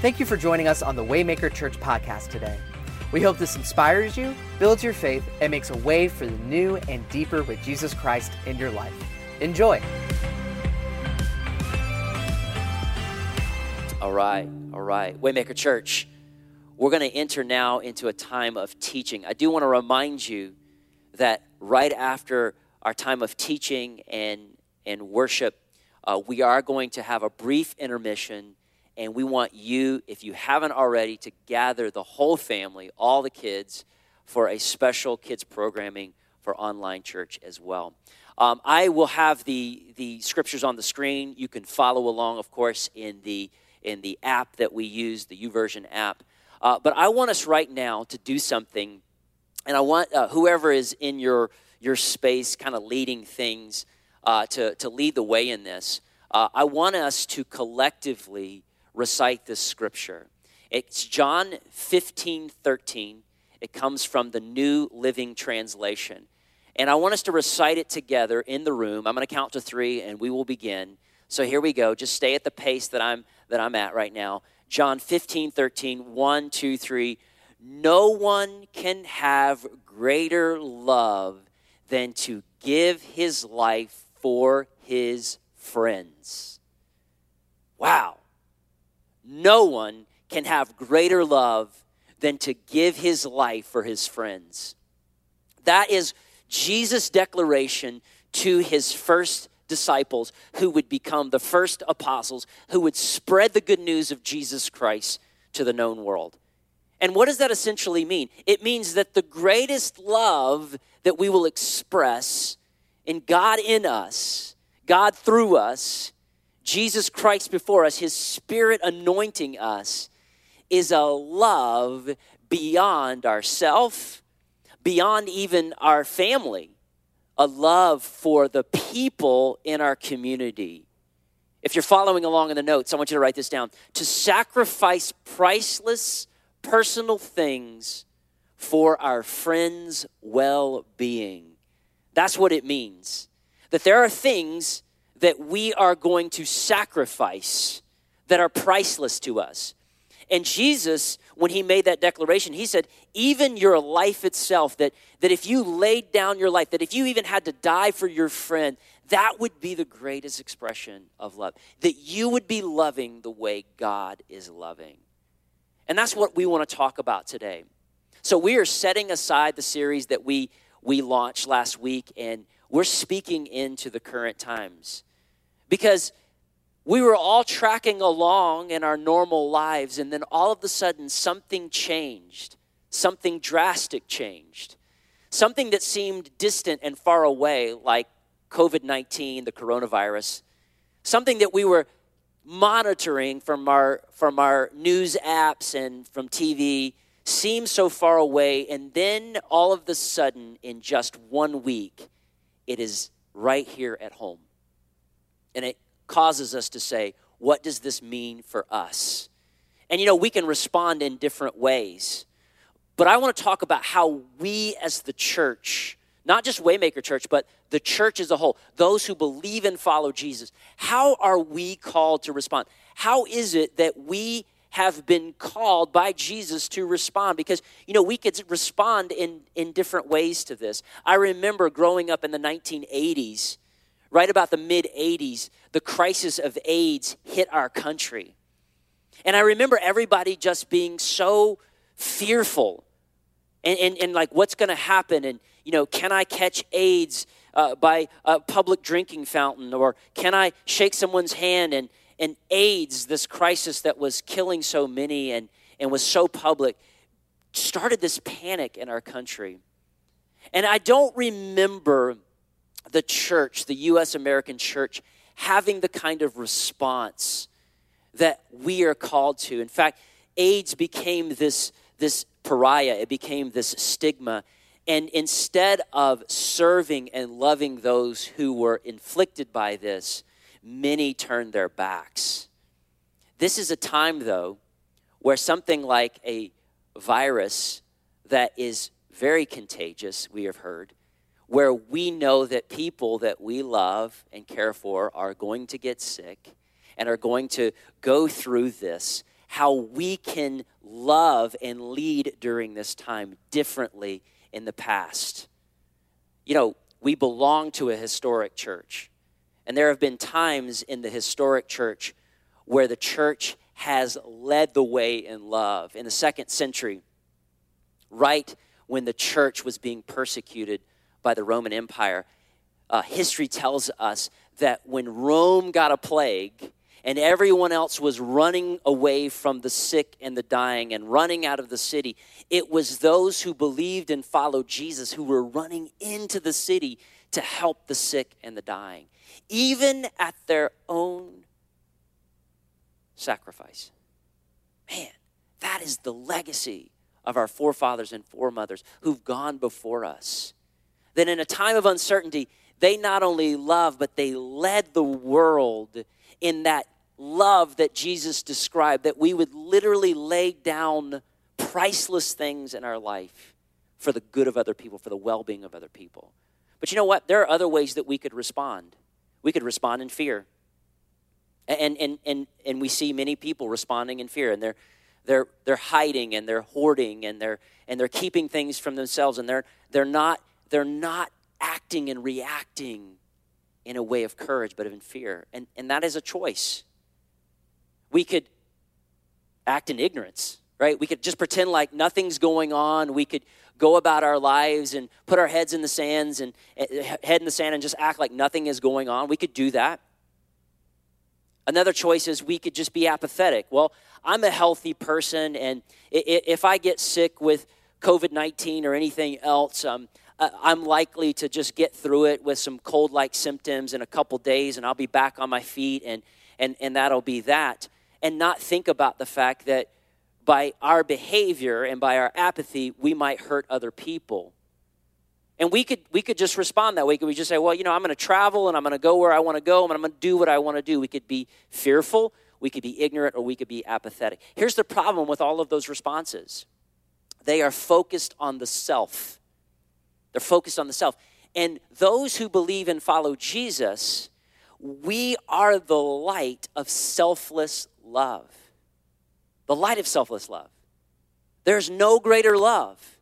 Thank you for joining us on the Waymaker Church podcast today. We hope this inspires you, builds your faith, and makes a way for the new and deeper with Jesus Christ in your life. Enjoy. All right, all right. Waymaker Church, we're going to enter now into a time of teaching. I do want to remind you that right after our time of teaching and, and worship, uh, we are going to have a brief intermission and we want you, if you haven't already, to gather the whole family, all the kids, for a special kids programming for online church as well. Um, I will have the, the scriptures on the screen. You can follow along, of course, in the, in the app that we use, the YouVersion app. Uh, but I want us right now to do something, and I want uh, whoever is in your, your space kind of leading things uh, to, to lead the way in this. Uh, I want us to collectively recite this scripture. It's John 15 13. It comes from the New Living Translation. And I want us to recite it together in the room. I'm going to count to three and we will begin. So here we go. Just stay at the pace that I'm, that I'm at right now. John 15 13, 1, 2, 3. No one can have greater love than to give his life for his friends. Wow. No one can have greater love than to give his life for his friends. That is Jesus' declaration to his first disciples who would become the first apostles who would spread the good news of Jesus Christ to the known world. And what does that essentially mean? It means that the greatest love that we will express in God in us, God through us, Jesus Christ before us, His Spirit anointing us, is a love beyond ourself, beyond even our family, a love for the people in our community. If you're following along in the notes, I want you to write this down. To sacrifice priceless personal things for our friends' well being. That's what it means. That there are things that we are going to sacrifice that are priceless to us. And Jesus, when he made that declaration, he said, even your life itself, that, that if you laid down your life, that if you even had to die for your friend, that would be the greatest expression of love. That you would be loving the way God is loving. And that's what we want to talk about today. So we are setting aside the series that we we launched last week and we're speaking into the current times because we were all tracking along in our normal lives, and then all of a sudden something changed. Something drastic changed. Something that seemed distant and far away, like COVID 19, the coronavirus. Something that we were monitoring from our, from our news apps and from TV seemed so far away, and then all of a sudden, in just one week, it is right here at home. And it causes us to say, what does this mean for us? And you know, we can respond in different ways. But I want to talk about how we as the church, not just Waymaker Church, but the church as a whole, those who believe and follow Jesus, how are we called to respond? How is it that we have been called by Jesus to respond because you know we could respond in in different ways to this. I remember growing up in the 1980s right about the mid 80s, the crisis of AIDS hit our country. And I remember everybody just being so fearful and, and, and like what's going to happen? And you know can i catch aids uh, by a public drinking fountain? Or can i shake someone's hand and, and aids this crisis that was killing so many and, and was so public started this panic in our country? And i don't remember the church, the U.S. American church, having the kind of response that we are called to. In fact, AIDS became this, this pariah, it became this stigma. And instead of serving and loving those who were inflicted by this, many turned their backs. This is a time, though, where something like a virus that is very contagious, we have heard, where we know that people that we love and care for are going to get sick and are going to go through this how we can love and lead during this time differently in the past. You know, we belong to a historic church. And there have been times in the historic church where the church has led the way in love. In the second century, right when the church was being persecuted by the Roman Empire, uh, history tells us that when Rome got a plague, and everyone else was running away from the sick and the dying and running out of the city. It was those who believed and followed Jesus who were running into the city to help the sick and the dying, even at their own sacrifice. Man, that is the legacy of our forefathers and foremothers who've gone before us. That in a time of uncertainty, they not only loved, but they led the world in that love that Jesus described, that we would literally lay down priceless things in our life for the good of other people, for the well being of other people. But you know what? There are other ways that we could respond. We could respond in fear. And, and, and, and we see many people responding in fear, and they're, they're, they're hiding and they're hoarding and they're, and they're keeping things from themselves, and they're, they're, not, they're not acting and reacting in a way of courage, but of in fear. And, and that is a choice. We could act in ignorance, right? We could just pretend like nothing's going on. We could go about our lives and put our heads in the sands and eh, head in the sand and just act like nothing is going on. We could do that. Another choice is we could just be apathetic. Well, I'm a healthy person, and if I get sick with COVID 19 or anything else, um, Uh, I'm likely to just get through it with some cold like symptoms in a couple days, and I'll be back on my feet, and, and, and that'll be that. And not think about the fact that by our behavior and by our apathy, we might hurt other people. And we could, we could just respond that way. We just say, well, you know, I'm going to travel and I'm going to go where I want to go and I'm going to do what I want to do. We could be fearful, we could be ignorant, or we could be apathetic. Here's the problem with all of those responses they are focused on the self. They're focused on the self. And those who believe and follow Jesus, we are the light of selfless love. The light of selfless love. There's no greater love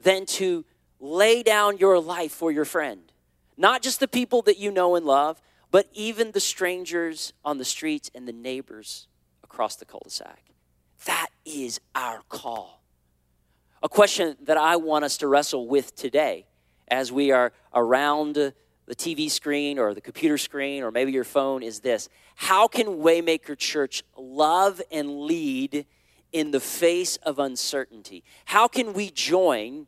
than to lay down your life for your friend. Not just the people that you know and love, but even the strangers on the streets and the neighbors across the cul de sac. That is our call. A question that I want us to wrestle with today as we are around the TV screen or the computer screen or maybe your phone is this How can Waymaker Church love and lead in the face of uncertainty? How can we join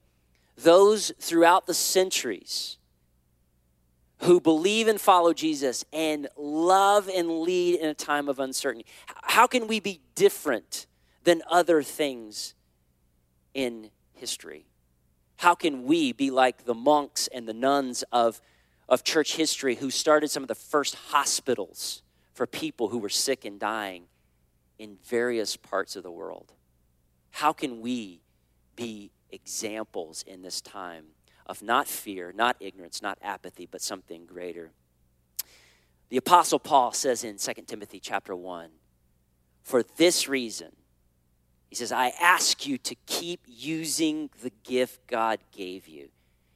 those throughout the centuries who believe and follow Jesus and love and lead in a time of uncertainty? How can we be different than other things in history? How can we be like the monks and the nuns of, of church history who started some of the first hospitals for people who were sick and dying in various parts of the world? How can we be examples in this time of not fear, not ignorance, not apathy, but something greater? The apostle Paul says in 2 Timothy chapter 1, for this reason he says, I ask you to keep using the gift God gave you.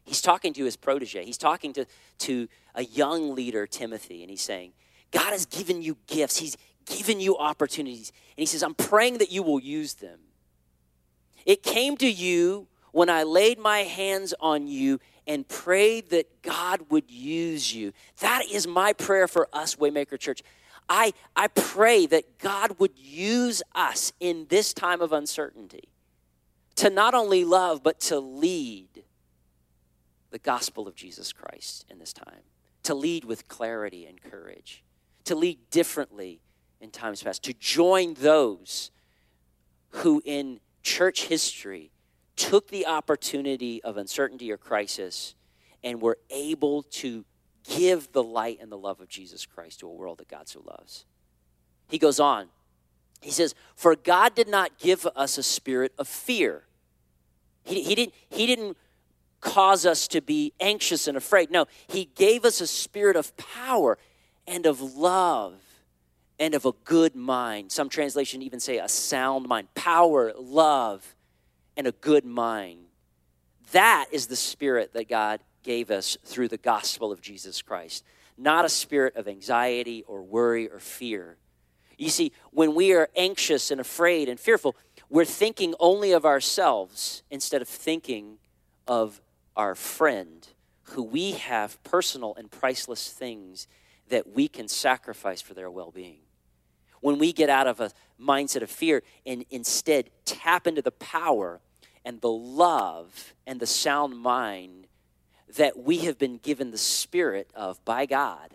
He's talking to his protege. He's talking to, to a young leader, Timothy, and he's saying, God has given you gifts. He's given you opportunities. And he says, I'm praying that you will use them. It came to you when I laid my hands on you and prayed that God would use you. That is my prayer for us, Waymaker Church. I, I pray that God would use us in this time of uncertainty to not only love, but to lead the gospel of Jesus Christ in this time, to lead with clarity and courage, to lead differently in times past, to join those who in church history took the opportunity of uncertainty or crisis and were able to give the light and the love of Jesus Christ to a world that God so loves. He goes on. He says, For God did not give us a spirit of fear. He, he, didn't, he didn't cause us to be anxious and afraid. No, He gave us a spirit of power and of love and of a good mind. Some translation even say a sound mind. Power, love, and a good mind. That is the spirit that God gave us through the gospel of Jesus Christ, not a spirit of anxiety or worry or fear. You see, when we are anxious and afraid and fearful, we're thinking only of ourselves instead of thinking of our friend, who we have personal and priceless things that we can sacrifice for their well being. When we get out of a mindset of fear and instead tap into the power and the love and the sound mind that we have been given the spirit of by God,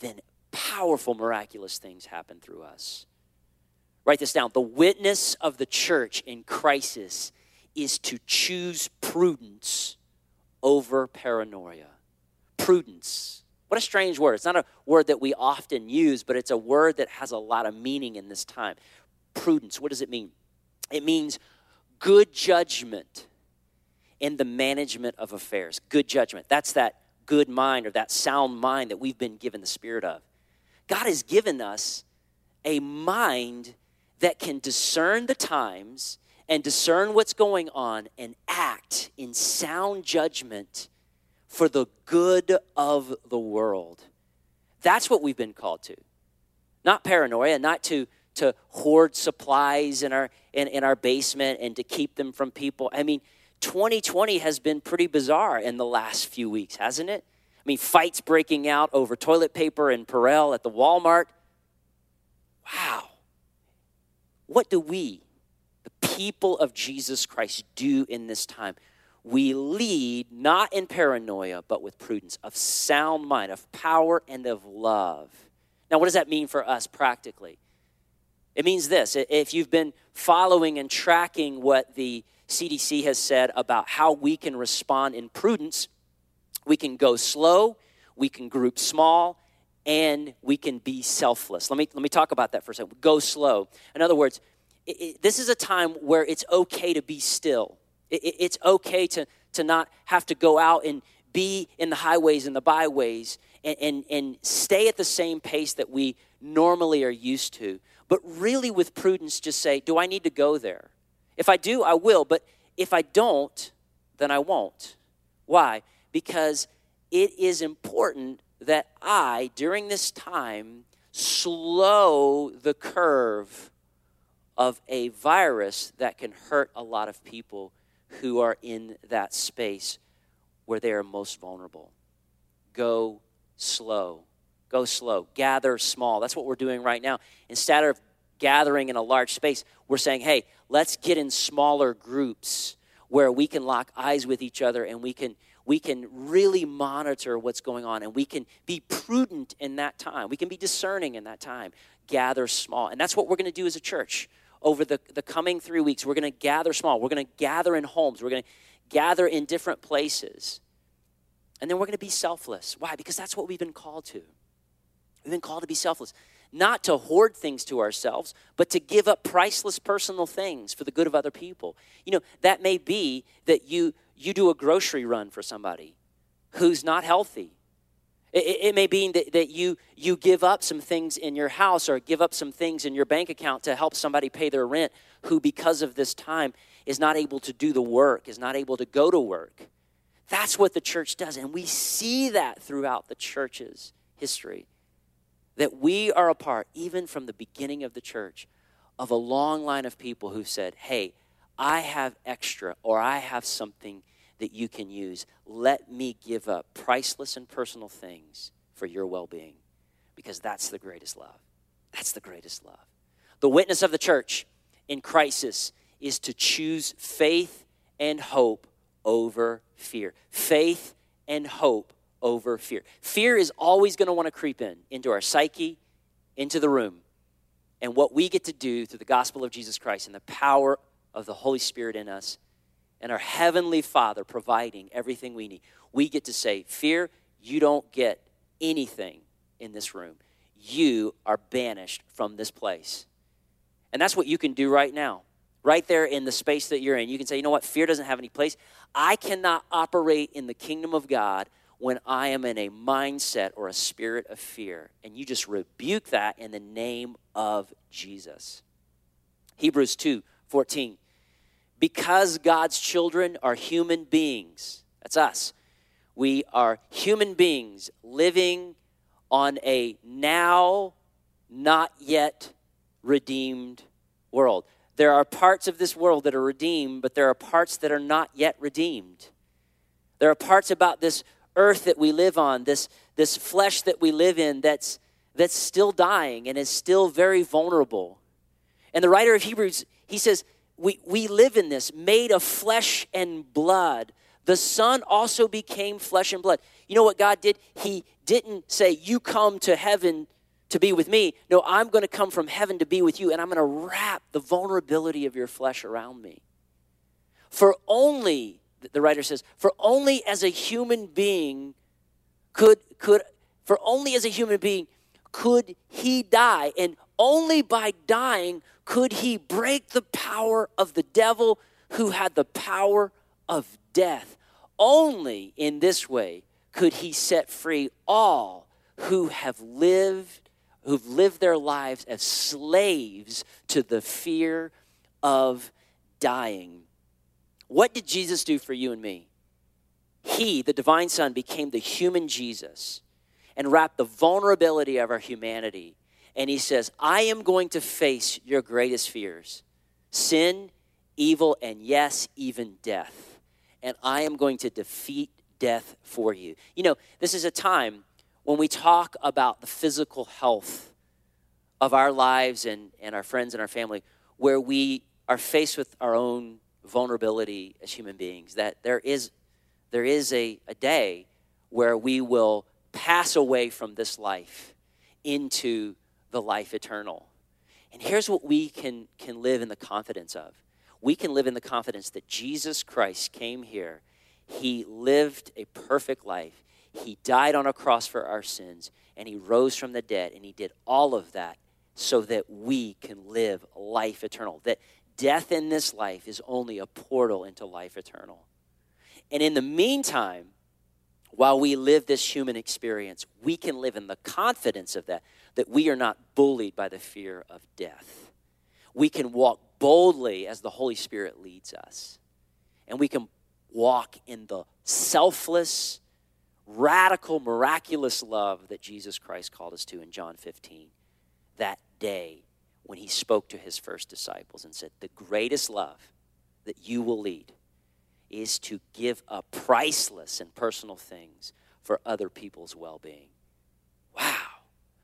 then powerful, miraculous things happen through us. Write this down. The witness of the church in crisis is to choose prudence over paranoia. Prudence. What a strange word. It's not a word that we often use, but it's a word that has a lot of meaning in this time. Prudence. What does it mean? It means good judgment in the management of affairs. Good judgment. That's that good mind or that sound mind that we've been given the spirit of. God has given us a mind that can discern the times and discern what's going on and act in sound judgment for the good of the world. That's what we've been called to. Not paranoia, not to, to hoard supplies in our, in, in our basement and to keep them from people. I mean, 2020 has been pretty bizarre in the last few weeks, hasn't it? I mean, fights breaking out over toilet paper and Purell at the Walmart. Wow. What do we, the people of Jesus Christ do in this time. We lead not in paranoia, but with prudence, of sound mind, of power, and of love. Now, what does that mean for us practically? It means this if you've been following and tracking what the CDC has said about how we can respond in prudence, we can go slow, we can group small, and we can be selfless. Let me, let me talk about that for a second. Go slow. In other words, it, it, this is a time where it's okay to be still. It, it's okay to, to not have to go out and be in the highways and the byways and, and, and stay at the same pace that we normally are used to. But really, with prudence, just say, Do I need to go there? If I do, I will. But if I don't, then I won't. Why? Because it is important that I, during this time, slow the curve of a virus that can hurt a lot of people who are in that space where they are most vulnerable. Go slow. Go slow. Gather small. That's what we're doing right now. Instead of gathering in a large space, we're saying, hey, let's get in smaller groups where we can lock eyes with each other and we can we can really monitor what's going on and we can be prudent in that time. We can be discerning in that time. Gather small. And that's what we're going to do as a church over the, the coming three weeks. We're going to gather small. We're going to gather in homes. We're going to gather in different places. And then we're going to be selfless. Why? Because that's what we've been called to. We've been called to be selfless. Not to hoard things to ourselves, but to give up priceless personal things for the good of other people. You know, that may be that you you do a grocery run for somebody who's not healthy it, it, may be that, that you, you give up some things in your house or give up some things in your bank account to help somebody pay their rent who, because of this time, is not able to do the work, is not able to go to work. That's what the church does. And we see that throughout the church's history. That we are a part, even from the beginning of the church, of a long line of people who said, Hey, I have extra or I have something that you can use. Let me give up priceless and personal things for your well being because that's the greatest love. That's the greatest love. The witness of the church in crisis is to choose faith and hope over fear. Faith and hope over fear. Fear is always going to want to creep in into our psyche, into the room. And what we get to do through the gospel of Jesus Christ and the power of the Holy Spirit in us and our Heavenly Father providing everything we need, we get to say, Fear, you don't get anything in this room. You are banished from this place. And that's what you can do right now. Right there in the space that you're in, you can say, you know what? Fear doesn't have any place. I cannot operate in the kingdom of God when I am in a mindset or a spirit of fear. And you just rebuke that in the name of Jesus. Hebrews 2 14. Because God's children are human beings, that's us. We are human beings living on a now not yet redeemed world. There are parts of this world that are redeemed, but there are parts that are not yet redeemed. There are parts about this earth that we live on, this, this flesh that we live in, that's, that's still dying and is still very vulnerable. And the writer of Hebrews, he says, we, we live in this, made of flesh and blood. The Son also became flesh and blood. You know what God did? He didn't say, You come to heaven to be with me. No, I'm going to come from heaven to be with you, and I'm going to wrap the vulnerability of your flesh around me. For only the writer says, for only as a human being could, could, for only as a human being could he die. And only by dying could he break the power of the devil who had the power of death. Only in this way could he set free all who have lived who've lived their lives as slaves to the fear of dying. What did Jesus do for you and me? He, the divine Son, became the human Jesus and wrapped the vulnerability of our humanity. And he says, I am going to face your greatest fears sin, evil, and yes, even death. And I am going to defeat death for you. You know, this is a time when we talk about the physical health of our lives and, and our friends and our family, where we are faced with our own vulnerability as human beings, that there is, there is a, a day where we will pass away from this life into the life eternal. And here's what we can, can live in the confidence of we can live in the confidence that Jesus Christ came here, He lived a perfect life, He died on a cross for our sins, and He rose from the dead, and He did all of that so that we can live life eternal. That death in this life is only a portal into life eternal. And in the meantime, while we live this human experience, we can live in the confidence of that, that we are not bullied by the fear of death. We can walk boldly as the Holy Spirit leads us. And we can walk in the selfless, radical, miraculous love that Jesus Christ called us to in John 15. That day when he spoke to his first disciples and said, The greatest love that you will lead is to give up priceless and personal things for other people's well being. Wow.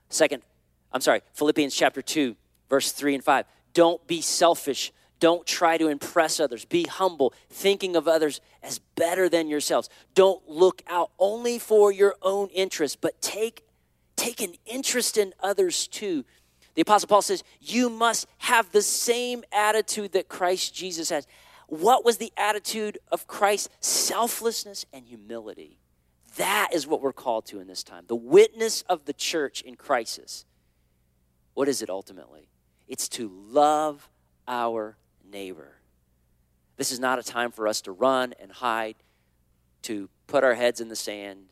Second, I'm sorry, Philippians chapter 2, verse 3 and 5. Don't be selfish. Don't try to impress others. Be humble, thinking of others as better than yourselves. Don't look out only for your own interest, but take, take an interest in others too. The Apostle Paul says, You must have the same attitude that Christ Jesus has. What was the attitude of Christ? Selflessness and humility. That is what we're called to in this time. The witness of the church in crisis. What is it ultimately? It's to love our neighbor. This is not a time for us to run and hide, to put our heads in the sand,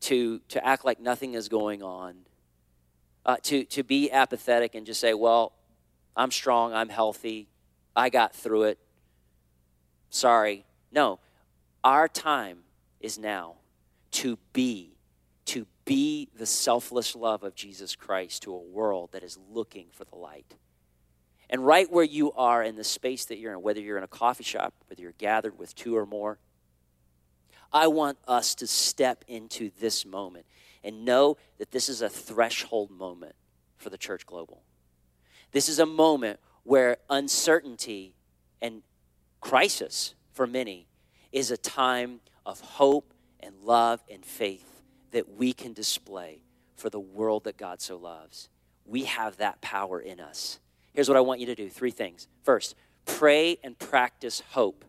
to, to act like nothing is going on uh, to, to be apathetic and just say, well, I'm strong, I'm healthy, I got through it. Sorry. No, our time is now to be, to be the selfless love of Jesus Christ to a world that is looking for the light. And right where you are in the space that you're in, whether you're in a coffee shop, whether you're gathered with two or more, I want us to step into this moment and know that this is a threshold moment for the church global. This is a moment where uncertainty and crisis for many is a time of hope and love and faith that we can display for the world that God so loves. We have that power in us. Here's what I want you to do three things. First, pray and practice hope.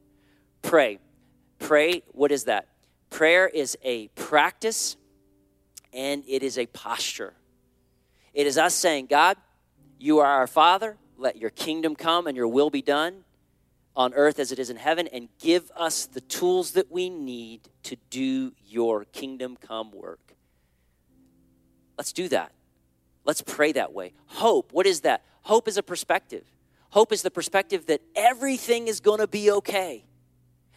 Pray. Pray, what is that? Prayer is a practice and it is a posture. It is us saying, God, you are our Father. Let your kingdom come and your will be done. on earth as it is in heaven, and give us the tools that we need to do your kingdom come work. Let's do that. Let's pray that way. Hope, what is that? Hope is a perspective. Hope is the perspective that everything is going to be okay.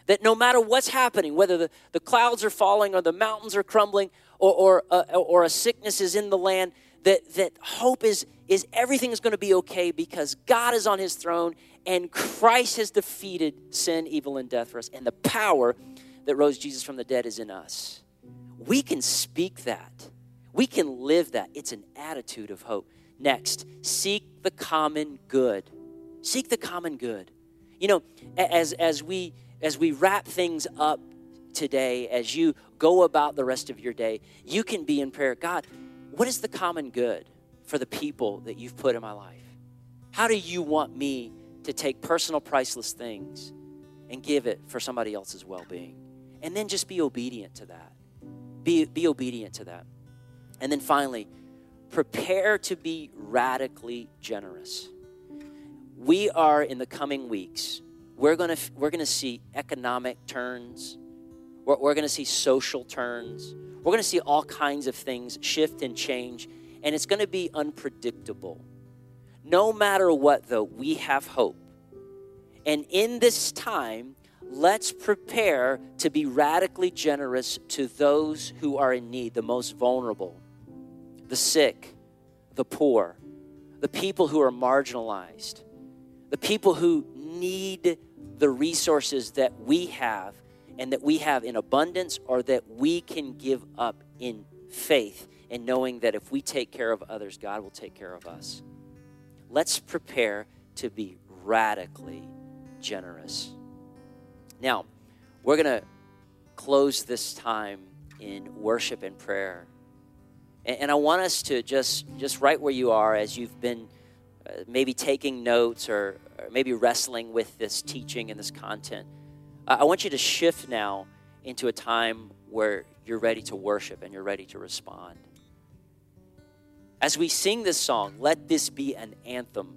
That no matter what's happening, whether the, the clouds are falling or the mountains are crumbling or, or, uh, or a sickness is in the land, that, that hope is, is everything is going to be okay because God is on his throne and Christ has defeated sin, evil, and death for us. And the power that rose Jesus from the dead is in us. We can speak that. We can live that. It's an attitude of hope. Next, seek the common good. Seek the common good. You know, as, as we as we wrap things up today, as you go about the rest of your day, you can be in prayer. God, what is the common good for the people that you've put in my life? How do you want me to take personal, priceless things and give it for somebody else's well being? And then just be obedient to that. Be, be obedient to that. And then finally, prepare to be radically generous. We are in the coming weeks, we're going to we're going to see economic turns. We're, we're going to see social turns. We're going to see all kinds of things shift and change, and it's going to be unpredictable. No matter what, though, we have hope. And in this time, let's prepare to be radically generous to those who are in need, the most vulnerable, the sick, the poor, the people who are marginalized, the people who need the resources that we have and that we have in abundance or that we can give up in faith and knowing that if we take care of others, God will take care of us. Let's prepare to be radically generous. Now, we're going to close this time in worship and prayer. And, I want us to just, just right where you are as you've been uh, maybe taking notes or, or, maybe wrestling with this teaching and this content, I want you to shift now into a time where you're ready to worship and you're ready to respond. As we sing this song, let this be an anthem.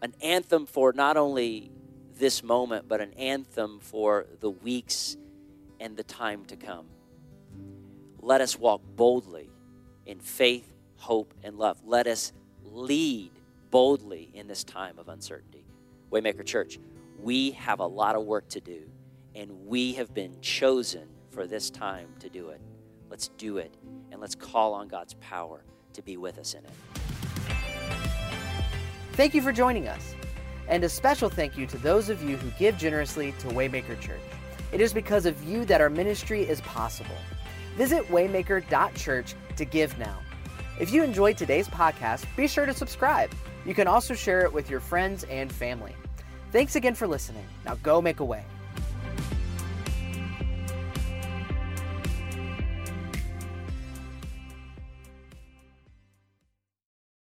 An anthem for not only this moment, but an anthem for the weeks and the time to come. Let us walk boldly in faith, hope, and love. Let us lead boldly in this time of uncertainty. Waymaker Church, we have a lot of work to do, and we have been chosen for this time to do it. Let's do it, and let's call on God's power to be with us in it. Thank you for joining us. And a special thank you to those of you who give generously to Waymaker Church. It is because of you that our ministry is possible. Visit waymaker.church to give now. If you enjoyed today's podcast, be sure to subscribe you can also share it with your friends and family. Thanks again for listening. Now go make a way.